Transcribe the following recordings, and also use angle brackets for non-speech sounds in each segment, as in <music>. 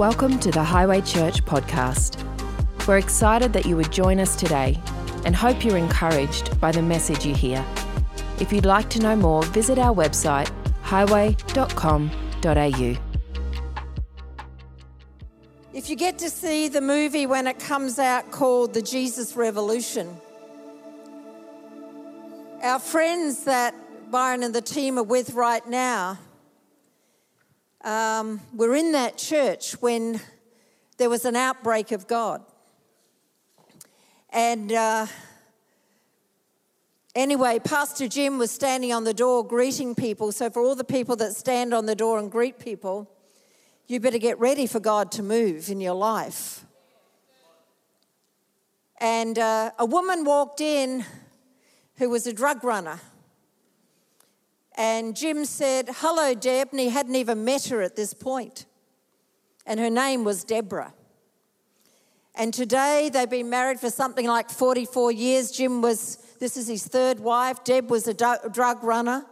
Welcome to the Highway Church podcast. We're excited that you would join us today and hope you're encouraged by the message you hear. If you'd like to know more, visit our website highway.com.au. If you get to see the movie when it comes out called The Jesus Revolution, our friends that Byron and the team are with right now um, were in that church when there was an outbreak of God. And uh, anyway, Pastor Jim was standing on the door greeting people. So, for all the people that stand on the door and greet people, you better get ready for God to move in your life. And uh, a woman walked in who was a drug runner. And Jim said, Hello, Deb. And he hadn't even met her at this point. And her name was Deborah. And today they've been married for something like 44 years. Jim was, this is his third wife. Deb was a drug runner.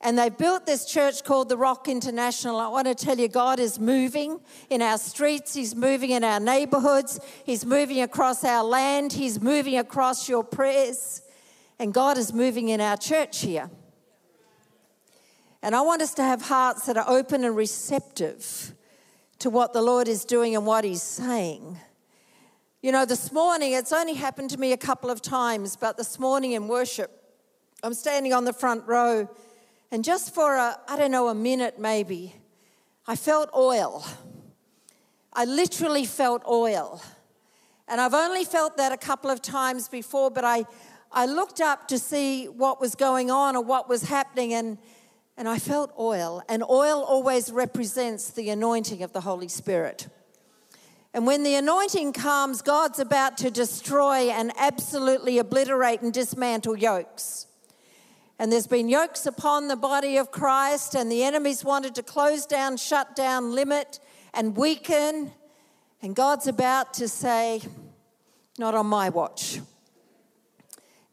And they built this church called the Rock International. I want to tell you, God is moving in our streets, He's moving in our neighborhoods, He's moving across our land, He's moving across your prayers. And God is moving in our church here. And I want us to have hearts that are open and receptive to what the Lord is doing and what He's saying. You know, this morning, it's only happened to me a couple of times, but this morning in worship, I'm standing on the front row, and just for a, I don't know, a minute maybe, I felt oil. I literally felt oil. And I've only felt that a couple of times before, but I, I looked up to see what was going on or what was happening, and and I felt oil, and oil always represents the anointing of the Holy Spirit. And when the anointing comes, God's about to destroy and absolutely obliterate and dismantle yokes. And there's been yokes upon the body of Christ, and the enemies wanted to close down, shut down, limit, and weaken. And God's about to say, Not on my watch.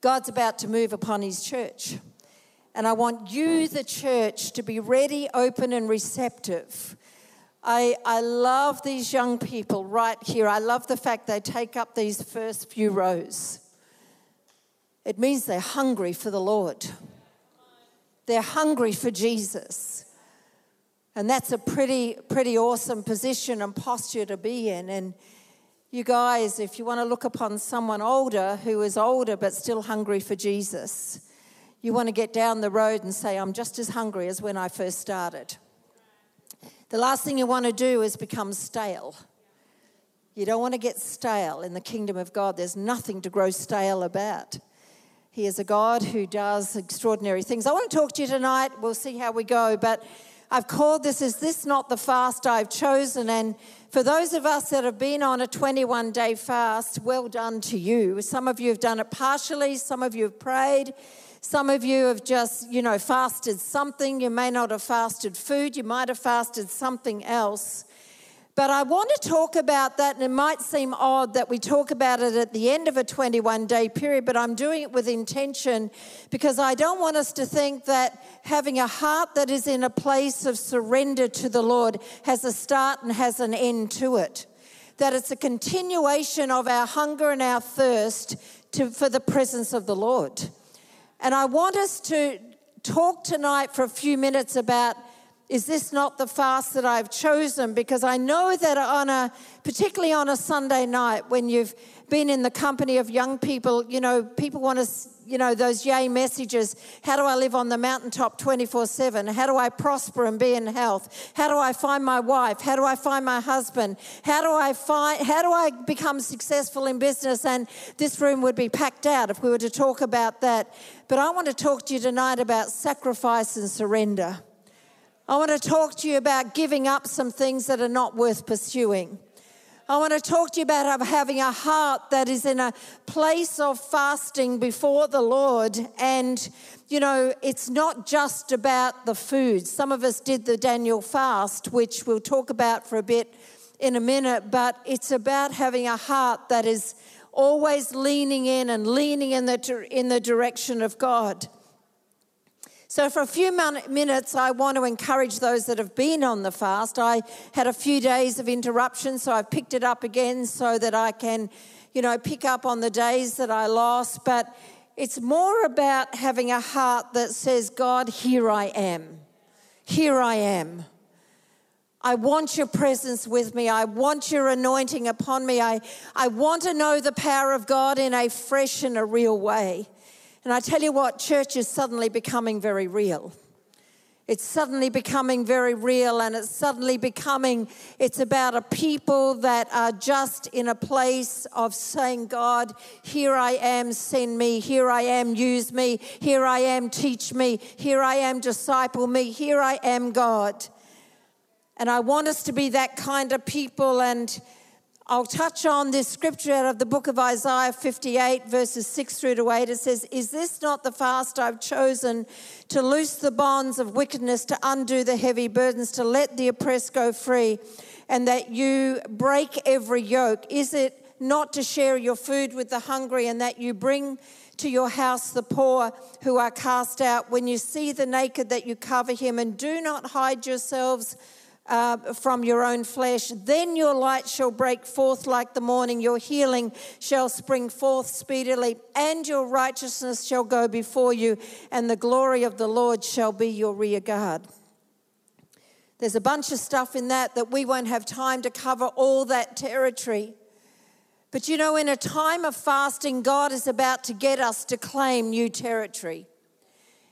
God's about to move upon his church. And I want you, the church, to be ready, open, and receptive. I, I love these young people right here. I love the fact they take up these first few rows. It means they're hungry for the Lord, they're hungry for Jesus. And that's a pretty, pretty awesome position and posture to be in. And you guys, if you want to look upon someone older who is older but still hungry for Jesus, you want to get down the road and say, I'm just as hungry as when I first started. The last thing you want to do is become stale. You don't want to get stale in the kingdom of God. There's nothing to grow stale about. He is a God who does extraordinary things. I want to talk to you tonight. We'll see how we go, but I've called this Is This Not the Fast I've Chosen? And for those of us that have been on a 21 day fast, well done to you. Some of you have done it partially, some of you have prayed. Some of you have just, you know, fasted something. You may not have fasted food, you might have fasted something else. But I want to talk about that, and it might seem odd that we talk about it at the end of a 21 day period, but I'm doing it with intention because I don't want us to think that having a heart that is in a place of surrender to the Lord has a start and has an end to it. That it's a continuation of our hunger and our thirst to, for the presence of the Lord. And I want us to talk tonight for a few minutes about is this not the fast that I've chosen? Because I know that on a, particularly on a Sunday night when you've been in the company of young people, you know, people want to you know, those yay messages. How do I live on the mountaintop 24 7? How do I prosper and be in health? How do I find my wife? How do I find my husband? How do I find, how do I become successful in business? And this room would be packed out if we were to talk about that. But I want to talk to you tonight about sacrifice and surrender. I want to talk to you about giving up some things that are not worth pursuing. I want to talk to you about having a heart that is in a place of fasting before the Lord. And, you know, it's not just about the food. Some of us did the Daniel fast, which we'll talk about for a bit in a minute, but it's about having a heart that is always leaning in and leaning in the, in the direction of God. So, for a few minutes, I want to encourage those that have been on the fast. I had a few days of interruption, so I've picked it up again so that I can, you know, pick up on the days that I lost. But it's more about having a heart that says, God, here I am. Here I am. I want your presence with me. I want your anointing upon me. I, I want to know the power of God in a fresh and a real way. And I tell you what, church is suddenly becoming very real. It's suddenly becoming very real, and it's suddenly becoming, it's about a people that are just in a place of saying, God, here I am, send me. Here I am, use me. Here I am, teach me. Here I am, disciple me. Here I am, God. And I want us to be that kind of people. And I'll touch on this scripture out of the book of Isaiah 58, verses 6 through to 8. It says, Is this not the fast I've chosen to loose the bonds of wickedness, to undo the heavy burdens, to let the oppressed go free, and that you break every yoke? Is it not to share your food with the hungry, and that you bring to your house the poor who are cast out? When you see the naked, that you cover him, and do not hide yourselves uh, from your own flesh. Then your light shall break forth like the morning, your healing shall spring forth speedily, and your righteousness shall go before you, and the glory of the Lord shall be your rear guard. There's a bunch of stuff in that that we won't have time to cover all that territory. But you know, in a time of fasting, God is about to get us to claim new territory.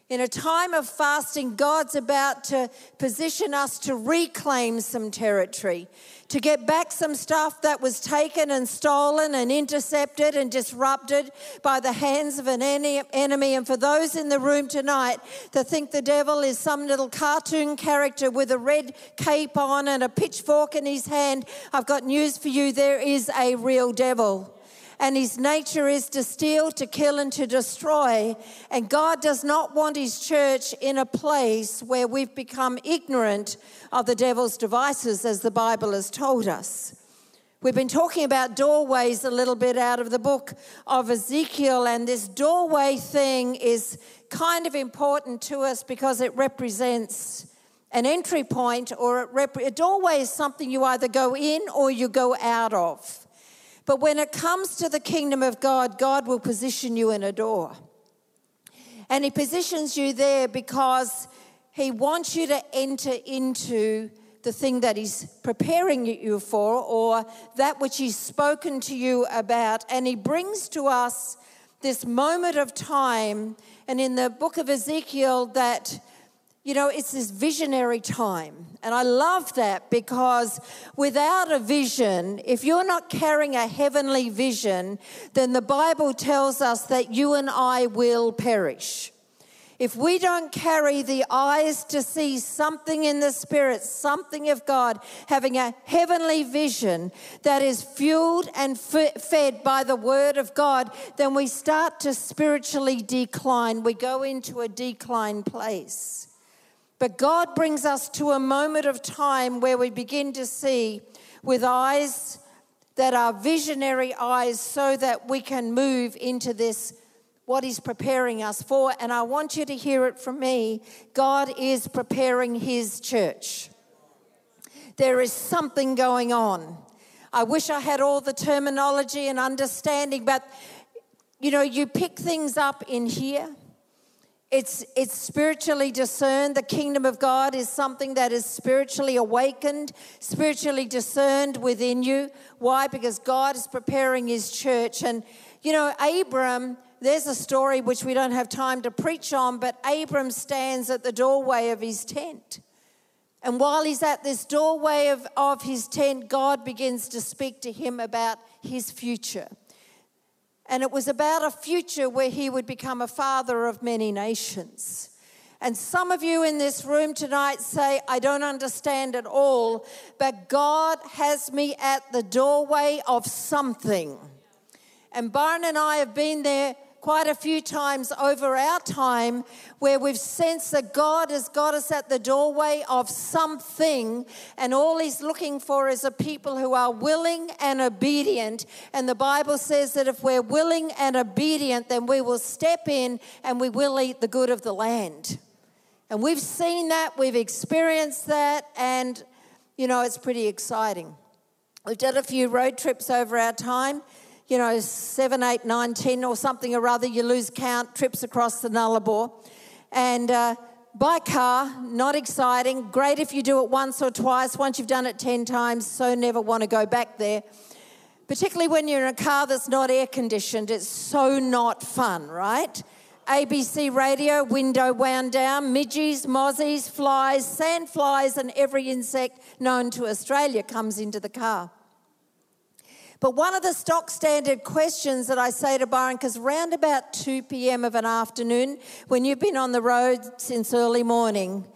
In a time of fasting, God's about to position us to reclaim some territory, to get back some stuff that was taken and stolen and intercepted and disrupted by the hands of an enemy. And for those in the room tonight that think the devil is some little cartoon character with a red cape on and a pitchfork in his hand, I've got news for you. There is a real devil and his nature is to steal, to kill, and to destroy. And God does not want his church in a place where we've become ignorant of the devil's devices, as the Bible has told us. We've been talking about doorways a little bit out of the book of Ezekiel, and this doorway thing is kind of important to us because it represents an entry point or rep- a doorway is something you either go in or you go out of. But when it comes to the kingdom of God, God will position you in a door. And He positions you there because He wants you to enter into the thing that He's preparing you for or that which He's spoken to you about. And He brings to us this moment of time. And in the book of Ezekiel, that you know, it's this visionary time. And I love that because without a vision, if you're not carrying a heavenly vision, then the Bible tells us that you and I will perish. If we don't carry the eyes to see something in the Spirit, something of God, having a heavenly vision that is fueled and fed by the Word of God, then we start to spiritually decline. We go into a decline place. But God brings us to a moment of time where we begin to see with eyes that are visionary eyes so that we can move into this, what He's preparing us for. And I want you to hear it from me God is preparing His church. There is something going on. I wish I had all the terminology and understanding, but you know, you pick things up in here it's, it's spiritually discerned. The kingdom of God is something that is spiritually awakened, spiritually discerned within you. Why? Because God is preparing his church. And, you know, Abram, there's a story which we don't have time to preach on, but Abram stands at the doorway of his tent. And while he's at this doorway of, of his tent, God begins to speak to him about his future. And it was about a future where he would become a father of many nations. And some of you in this room tonight say, I don't understand at all, but God has me at the doorway of something. And Byron and I have been there quite a few times over our time where we've sensed that God has got us at the doorway of something, and all He's looking for is a people who are willing and obedient. And the Bible says that if we're willing and obedient, then we will step in and we will eat the good of the land. And we've seen that, we've experienced that, and you know, it's pretty exciting. We've done a few road trips over our time, you know, seven, eight, nine, ten, or something or other. You lose count, trips across the Nullarbor. And uh, by car, not exciting. Great if you do it once or twice. Once you've done it 10 times, so never want to go back there. Particularly when you're in a car that's not air conditioned, it's so not fun, right? ABC radio, window wound down, midges, mozzies, flies, sandflies, and every insect known to Australia comes into the car. But one of the stock standard questions that I say to Byron, because round about 2 p.m. of an afternoon, when you've been on the road since early morning,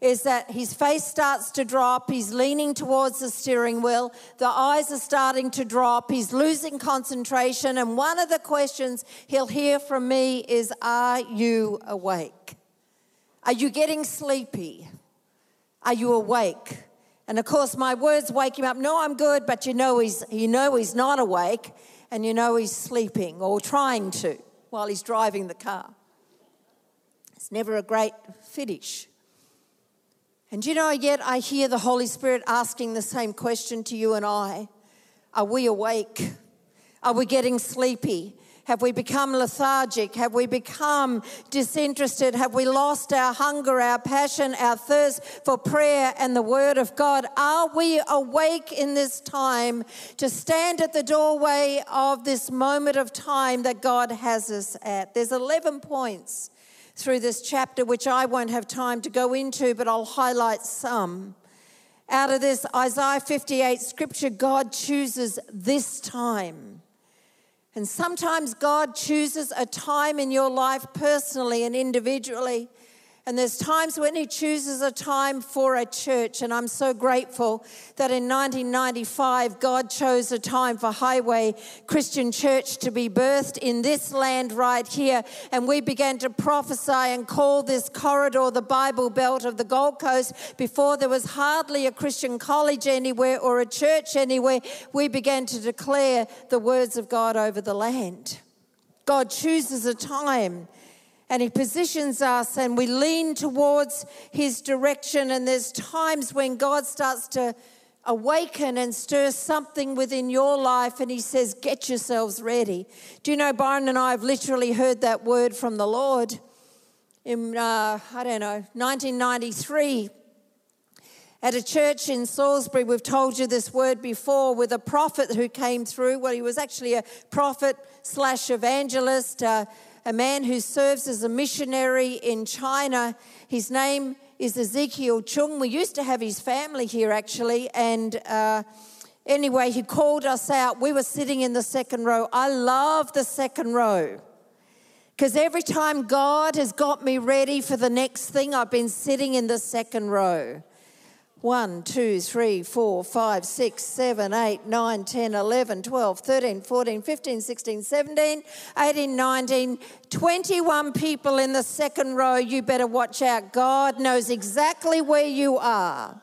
is that his face starts to drop, he's leaning towards the steering wheel, the eyes are starting to drop, he's losing concentration, and one of the questions he'll hear from me is Are you awake? Are you getting sleepy? Are you awake? And of course, my words wake him up. No, I'm good, but you know he's, you know he's not awake, and you know he's sleeping or trying to while he's driving the car. It's never a great finish. And you know, yet I hear the Holy Spirit asking the same question to you and I Are we awake? Are we getting sleepy? Have we become lethargic? Have we become disinterested? Have we lost our hunger, our passion, our thirst for prayer and the Word of God? Are we awake in this time to stand at the doorway of this moment of time that God has us at? There's 11 points through this chapter, which I won't have time to go into, but I'll highlight some. Out of this Isaiah 58 scripture, God chooses this time and sometimes God chooses a time in your life personally and individually and there's times when he chooses a time for a church. And I'm so grateful that in 1995, God chose a time for Highway Christian Church to be birthed in this land right here. And we began to prophesy and call this corridor the Bible Belt of the Gold Coast. Before there was hardly a Christian college anywhere or a church anywhere, we began to declare the words of God over the land. God chooses a time and He positions us and we lean towards His direction. And there's times when God starts to awaken and stir something within your life and He says, Get yourselves ready. Do you know, Byron and I have literally heard that word from the Lord in, uh, I don't know, 1993 at a church in Salisbury, we've told you this word before, with a prophet who came through. Well, he was actually a prophet slash evangelist, uh, a man who serves as a missionary in China. His name is Ezekiel Chung. We used to have his family here actually, and uh, anyway, he called us out. We were sitting in the second row. I love the second row. Because every time God has got me ready for the next thing, I've been sitting in the second row. 1, 2, 3, 4, 5, 6, 7, 8, 9, 10, 11, 12, 13, 14, 15, 16, 17, 18, 19, 21 people in the second row. You better watch out. God knows exactly where you are.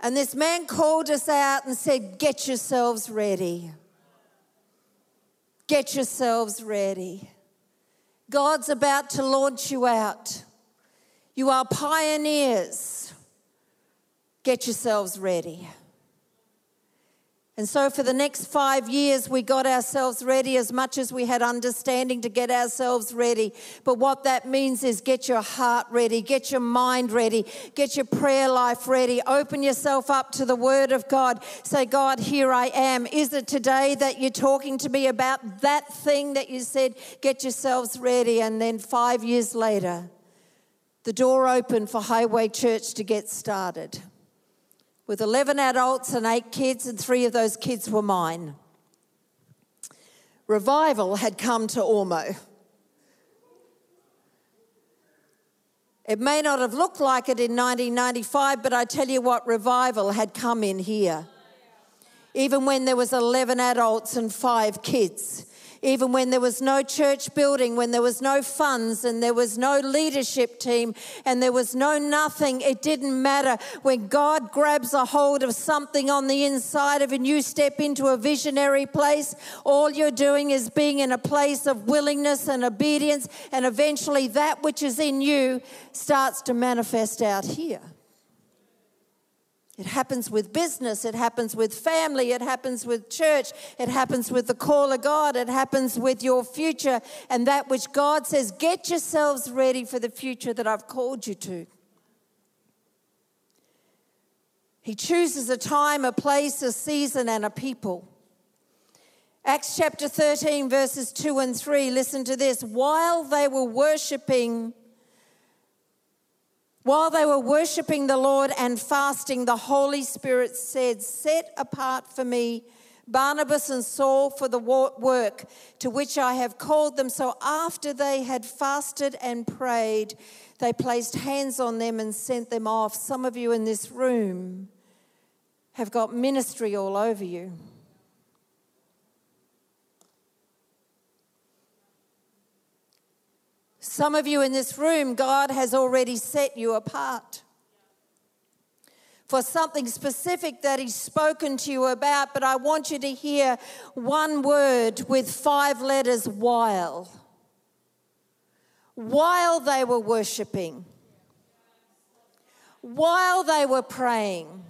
And this man called us out and said, Get yourselves ready. Get yourselves ready. God's about to launch you out. You are pioneers. Get yourselves ready. And so, for the next five years, we got ourselves ready as much as we had understanding to get ourselves ready. But what that means is get your heart ready, get your mind ready, get your prayer life ready. Open yourself up to the Word of God. Say, God, here I am. Is it today that you're talking to me about that thing that you said? Get yourselves ready. And then five years later, the door opened for Highway Church to get started with 11 adults and eight kids, and three of those kids were mine. Revival had come to Ormeau. It may not have looked like it in 1995, but I tell you what, revival had come in here. Even when there was 11 adults and five kids. Even when there was no church building, when there was no funds and there was no leadership team and there was no nothing, it didn't matter. When God grabs a hold of something on the inside of you and you step into a visionary place, all you're doing is being in a place of willingness and obedience, and eventually that which is in you starts to manifest out here. It happens with business, it happens with family, it happens with church, it happens with the call of God, it happens with your future and that which God says, get yourselves ready for the future that I've called you to. He chooses a time, a place, a season, and a people. Acts chapter 13, verses 2 and 3, listen to this. While they were worshiping, while they were worshiping the Lord and fasting, the Holy Spirit said, Set apart for me Barnabas and Saul for the work to which I have called them. So after they had fasted and prayed, they placed hands on them and sent them off. Some of you in this room have got ministry all over you. Some of you in this room, God has already set you apart for something specific that He's spoken to you about, but I want you to hear one word with five letters while. While they were worshiping, while they were praying,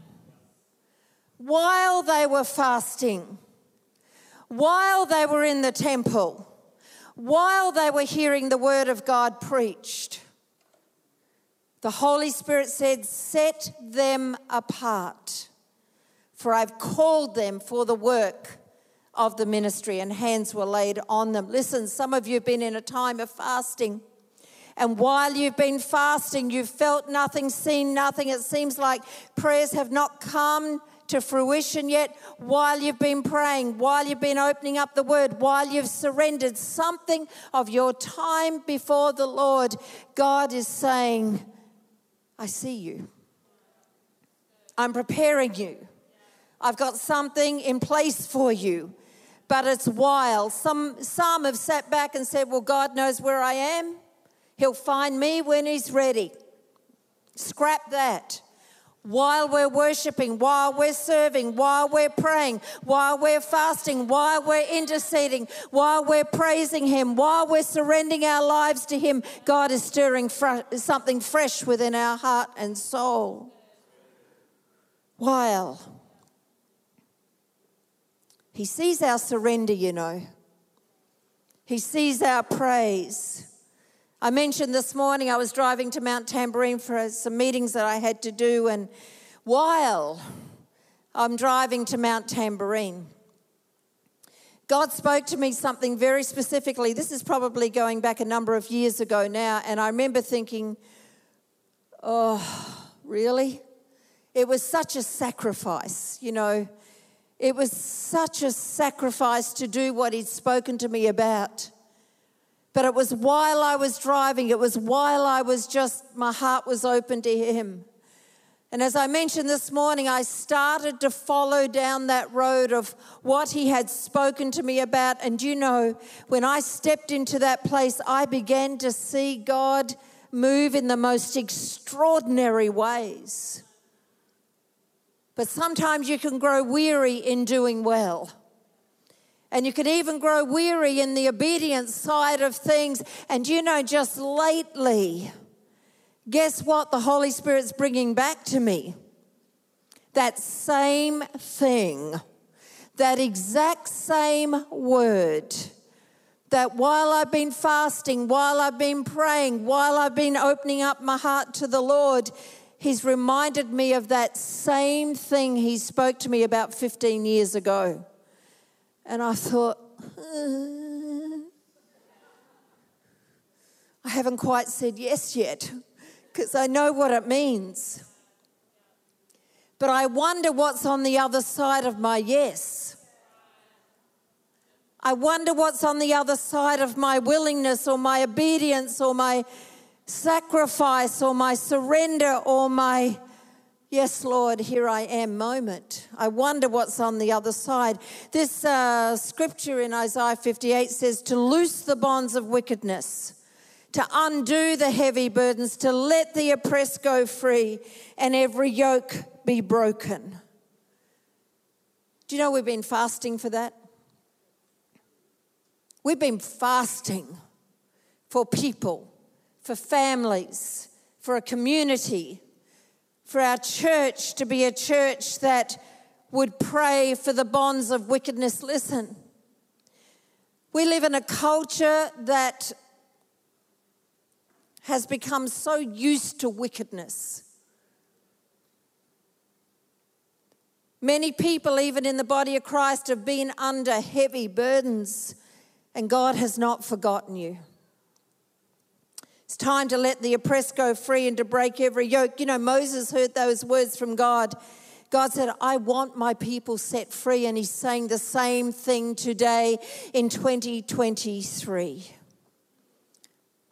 while they were fasting, while they were in the temple while they were hearing the word of God preached, the Holy Spirit said, Set them apart, for I've called them for the work of the ministry, and hands were laid on them. Listen, some of you have been in a time of fasting. And while you've been fasting, you've felt nothing, seen nothing. It seems like prayers have not come to fruition yet while you've been praying, while you've been opening up the word, while you've surrendered something of your time before the Lord, God is saying, I see you. I'm preparing you. I've got something in place for you. But it's wild. Some, some have sat back and said, Well, God knows where I am. He'll find me when He's ready. Scrap that while we're worshiping, while we're serving, while we're praying, while we're fasting, while we're interceding, while we're praising Him, while we're surrendering our lives to Him, God is stirring fr- something fresh within our heart and soul. While He sees our surrender, you know, He sees our praise. I mentioned this morning I was driving to Mount Tamborine for some meetings that I had to do, and while I'm driving to Mount Tamborine, God spoke to me something very specifically. This is probably going back a number of years ago now, and I remember thinking, oh, really? It was such a sacrifice, you know. It was such a sacrifice to do what He'd spoken to me about. But it was while I was driving, it was while I was just, my heart was open to Him. And as I mentioned this morning, I started to follow down that road of what He had spoken to me about. And you know, when I stepped into that place, I began to see God move in the most extraordinary ways. But sometimes you can grow weary in doing well. And you can even grow weary in the obedience side of things. And you know, just lately, guess what the Holy Spirit's bringing back to me? That same thing, that exact same word. That while I've been fasting, while I've been praying, while I've been opening up my heart to the Lord, He's reminded me of that same thing He spoke to me about 15 years ago. And I thought, uh, I haven't quite said yes yet because I know what it means. But I wonder what's on the other side of my yes. I wonder what's on the other side of my willingness or my obedience or my sacrifice or my surrender or my yes, Lord, here I am moment. I wonder what's on the other side. This uh, scripture in Isaiah 58 says to loose the bonds of wickedness, to undo the heavy burdens, to let the oppressed go free, and every yoke be broken. Do you know we've been fasting for that? We've been fasting for people, for families, for a community, for our church to be a church that would pray for the bonds of wickedness. Listen, we live in a culture that has become so used to wickedness. Many people, even in the body of Christ, have been under heavy burdens, and God has not forgotten you. It's time to let the oppressed go free and to break every yoke. You know, Moses heard those words from God. God said, I want my people set free. And he's saying the same thing today in 2023.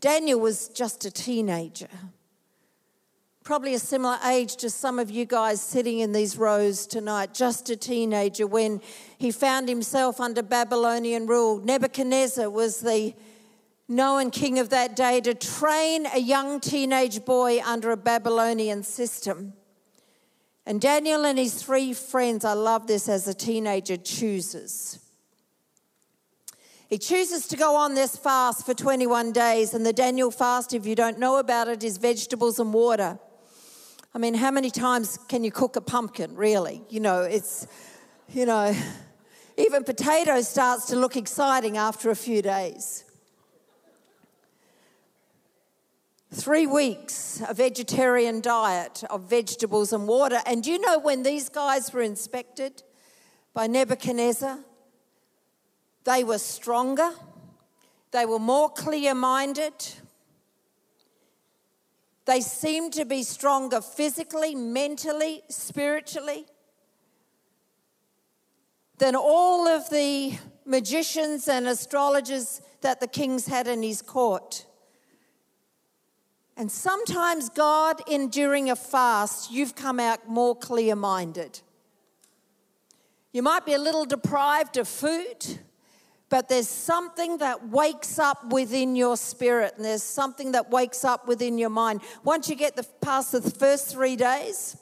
Daniel was just a teenager, probably a similar age to some of you guys sitting in these rows tonight, just a teenager when he found himself under Babylonian rule. Nebuchadnezzar was the known king of that day to train a young teenage boy under a Babylonian system. And Daniel and his three friends, I love this as a teenager, chooses. He chooses to go on this fast for 21 days. And the Daniel fast, if you don't know about it, is vegetables and water. I mean, how many times can you cook a pumpkin, really? You know, it's, you know, <laughs> even potato starts to look exciting after a few days. Three weeks, a vegetarian diet of vegetables and water. And you know when these guys were inspected by Nebuchadnezzar? They were stronger, they were more clear minded, they seemed to be stronger physically, mentally, spiritually than all of the magicians and astrologers that the kings had in his court. And sometimes, God, in during a fast, you've come out more clear minded. You might be a little deprived of food, but there's something that wakes up within your spirit, and there's something that wakes up within your mind. Once you get the, past the first three days,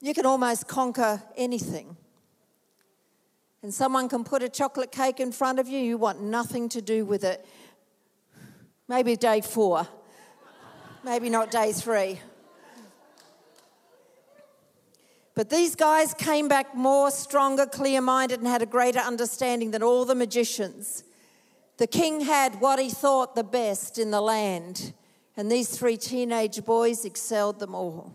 you can almost conquer anything. And someone can put a chocolate cake in front of you, you want nothing to do with it. Maybe day four. Maybe not day three. But these guys came back more stronger, clear minded, and had a greater understanding than all the magicians. The king had what he thought the best in the land, and these three teenage boys excelled them all.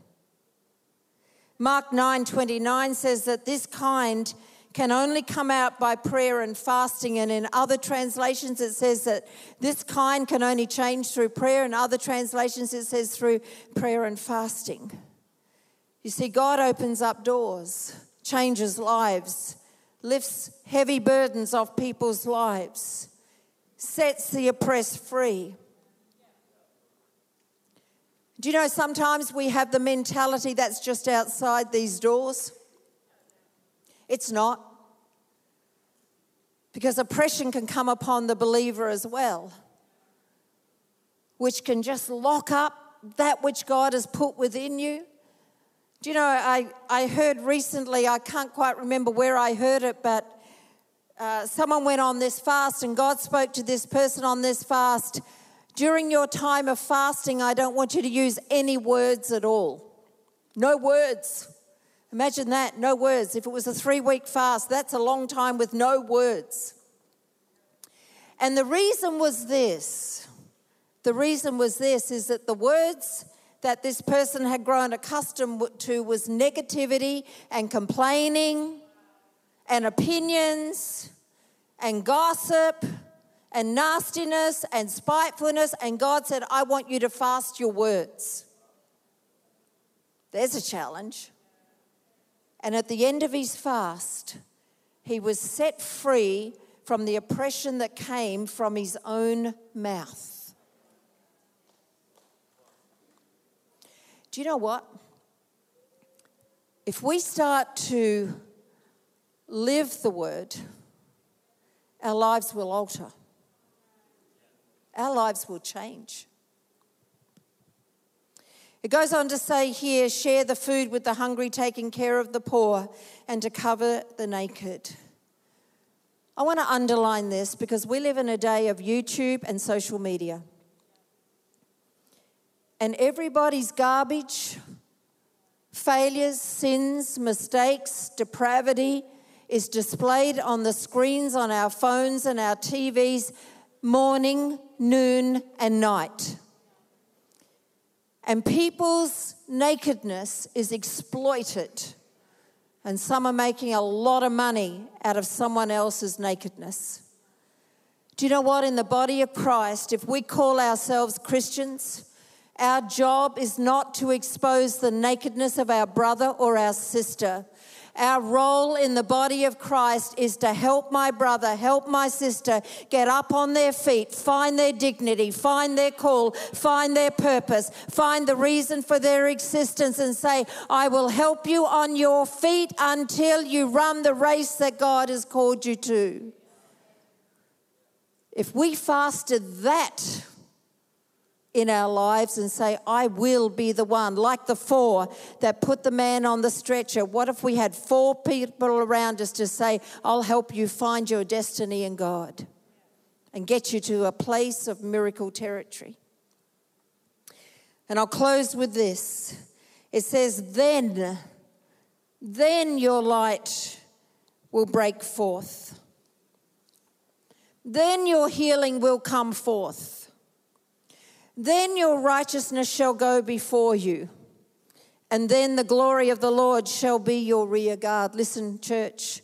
Mark 9:29 says that this kind can only come out by prayer and fasting. And in other translations, it says that this kind can only change through prayer. In other translations, it says through prayer and fasting. You see, God opens up doors, changes lives, lifts heavy burdens off people's lives, sets the oppressed free. Do you know sometimes we have the mentality that's just outside these doors? It's not. Because oppression can come upon the believer as well, which can just lock up that which God has put within you. Do you know, I, I heard recently, I can't quite remember where I heard it, but uh, someone went on this fast and God spoke to this person on this fast. During your time of fasting, I don't want you to use any words at all. No words. Imagine that, no words. If it was a three week fast, that's a long time with no words. And the reason was this the reason was this is that the words that this person had grown accustomed to was negativity and complaining and opinions and gossip and nastiness and spitefulness. And God said, I want you to fast your words. There's a challenge. And at the end of his fast, he was set free from the oppression that came from his own mouth. Do you know what? If we start to live the word, our lives will alter. Our lives will change. It goes on to say here share the food with the hungry, taking care of the poor, and to cover the naked. I want to underline this because we live in a day of YouTube and social media. And everybody's garbage, failures, sins, mistakes, depravity is displayed on the screens on our phones and our TVs morning, noon, and night. And people's nakedness is exploited. And some are making a lot of money out of someone else's nakedness. Do you know what? In the body of Christ, if we call ourselves Christians, our job is not to expose the nakedness of our brother or our sister. Our role in the body of Christ is to help my brother, help my sister get up on their feet, find their dignity, find their call, find their purpose, find the reason for their existence, and say, I will help you on your feet until you run the race that God has called you to. If we fasted that, in our lives and say, I will be the one, like the four that put the man on the stretcher. What if we had four people around us to say, I'll help you find your destiny in God and get you to a place of miracle territory? And I'll close with this. It says, Then, then your light will break forth. Then your healing will come forth. Then your righteousness shall go before you, and then the glory of the Lord shall be your rear guard. Listen, church,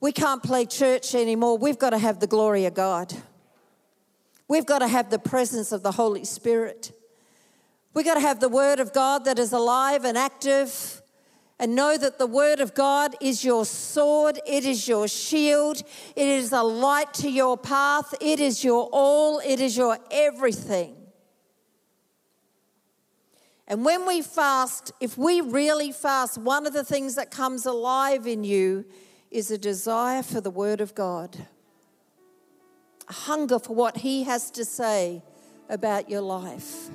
we can't play church anymore. We've got to have the glory of God. We've got to have the presence of the Holy Spirit. We've got to have the Word of God that is alive and active and know that the Word of God is your sword, it is your shield, it is a light to your path, it is your all, it is your everything. And when we fast, if we really fast, one of the things that comes alive in you is a desire for the Word of God, a hunger for what He has to say about your life.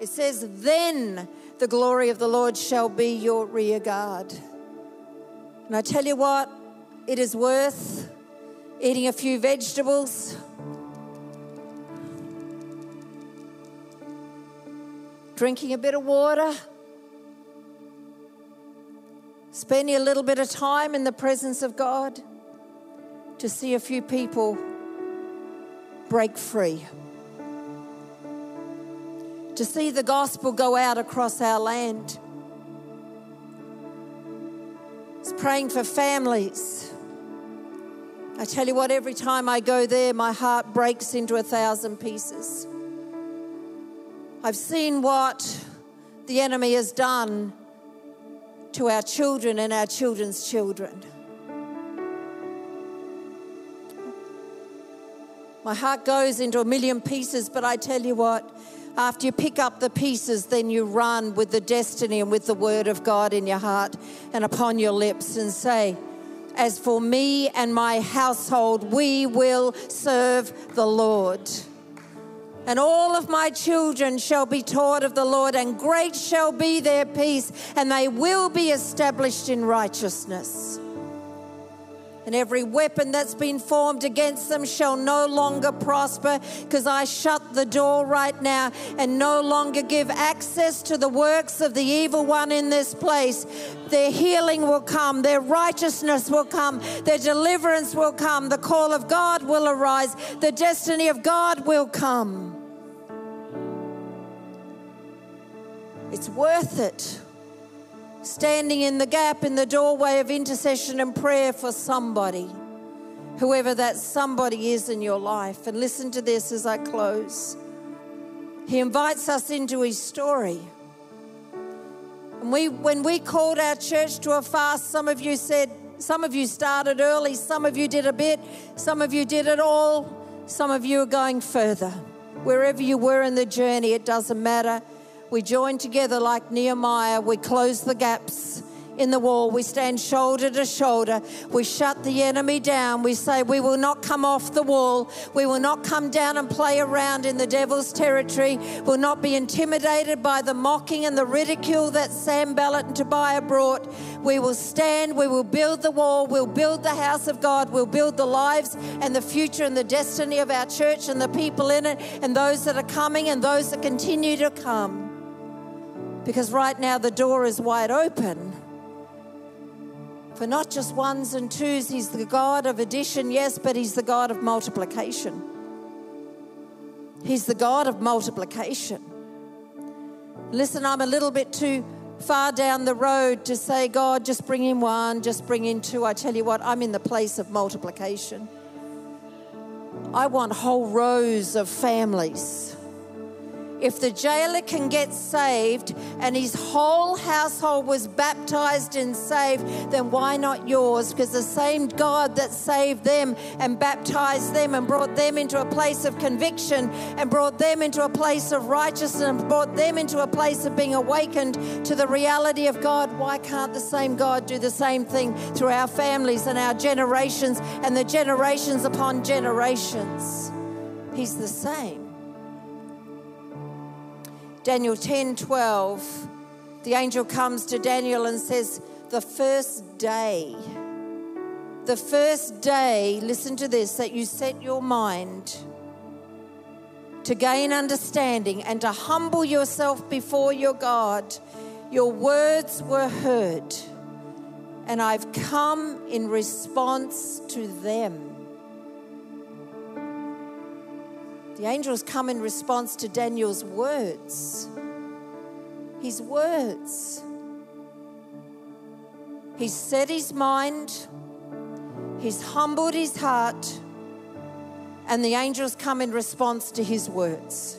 It says, then the glory of the Lord shall be your rear guard. And I tell you what, it is worth eating a few vegetables, drinking a bit of water, spending a little bit of time in the presence of God to see a few people break free to see the gospel go out across our land. It's praying for families. I tell you what, every time I go there, my heart breaks into a thousand pieces. I've seen what the enemy has done to our children and our children's children. My heart goes into a million pieces, but I tell you what, after you pick up the pieces, then you run with the destiny and with the word of God in your heart and upon your lips and say, As for me and my household, we will serve the Lord. And all of my children shall be taught of the Lord, and great shall be their peace, and they will be established in righteousness and every weapon that's been formed against them shall no longer prosper because I shut the door right now and no longer give access to the works of the evil one in this place. Their healing will come, their righteousness will come, their deliverance will come, the call of God will arise, the destiny of God will come. It's worth it standing in the gap in the doorway of intercession and prayer for somebody, whoever that somebody is in your life. And listen to this as I close. He invites us into his story. And we, when we called our church to a fast, some of you said, some of you started early, some of you did a bit, some of you did it all, some of you are going further. Wherever you were in the journey, it doesn't matter. We join together like Nehemiah. We close the gaps in the wall. We stand shoulder to shoulder. We shut the enemy down. We say, We will not come off the wall. We will not come down and play around in the devil's territory. We'll not be intimidated by the mocking and the ridicule that Sanballat and Tobiah brought. We will stand. We will build the wall. We'll build the house of God. We'll build the lives and the future and the destiny of our church and the people in it and those that are coming and those that continue to come. Because right now the door is wide open for not just ones and twos. He's the God of addition, yes, but He's the God of multiplication. He's the God of multiplication. Listen, I'm a little bit too far down the road to say, God, just bring in one, just bring in two. I tell you what, I'm in the place of multiplication. I want whole rows of families if the jailer can get saved and his whole household was baptized and saved, then why not yours? Because the same God that saved them and baptized them and brought them into a place of conviction and brought them into a place of righteousness and brought them into a place of being awakened to the reality of God, why can't the same God do the same thing through our families and our generations and the generations upon generations? He's the same. Daniel 10 12, the angel comes to Daniel and says, The first day, the first day, listen to this, that you set your mind to gain understanding and to humble yourself before your God, your words were heard, and I've come in response to them. The angels come in response to Daniel's words. His words. He's set his mind, he's humbled his heart, and the angels come in response to his words.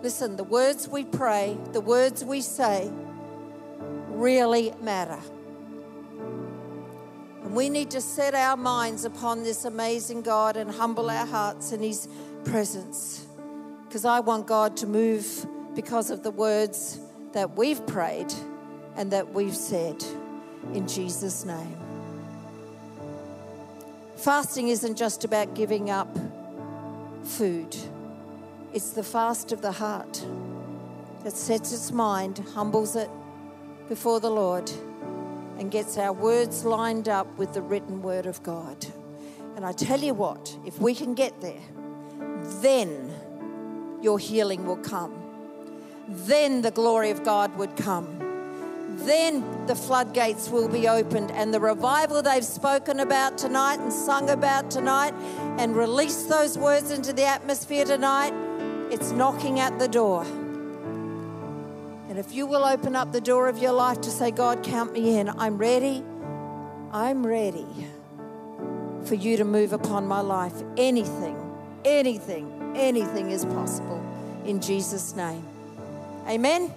Listen, the words we pray, the words we say, really matter. And we need to set our minds upon this amazing God and humble our hearts in His presence. Because I want God to move because of the words that we've prayed and that we've said in Jesus' name. Fasting isn't just about giving up food, it's the fast of the heart that sets its mind, humbles it before the Lord and gets our words lined up with the written word of God. And I tell you what, if we can get there, then your healing will come. Then the glory of God would come. Then the floodgates will be opened, and the revival they've spoken about tonight and sung about tonight and released those words into the atmosphere tonight, it's knocking at the door. And if you will open up the door of your life to say, God, count me in, I'm ready, I'm ready for you to move upon my life. Anything, anything, anything is possible in Jesus' name. Amen.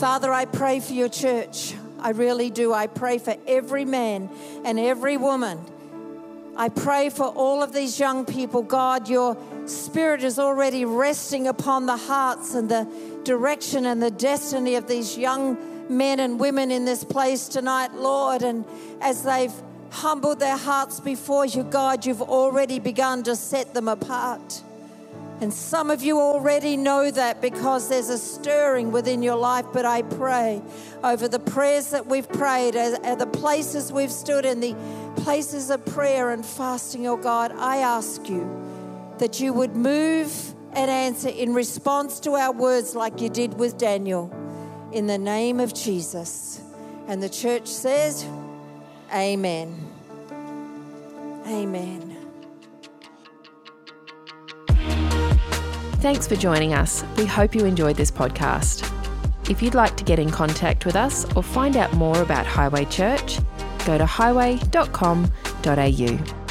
Father, I pray for your church. I really do. I pray for every man and every woman. I pray for all of these young people. God, your spirit is already resting upon the hearts and the direction and the destiny of these young men and women in this place tonight, Lord. And as they've humbled their hearts before you, God, you've already begun to set them apart. And some of you already know that because there's a stirring within your life. But I pray over the prayers that we've prayed, at the places we've stood in, the places of prayer and fasting, oh God, I ask you that you would move and answer in response to our words, like you did with Daniel, in the name of Jesus. And the church says, Amen. Amen. Thanks for joining us. We hope you enjoyed this podcast. If you'd like to get in contact with us or find out more about Highway Church, go to highway.com.au.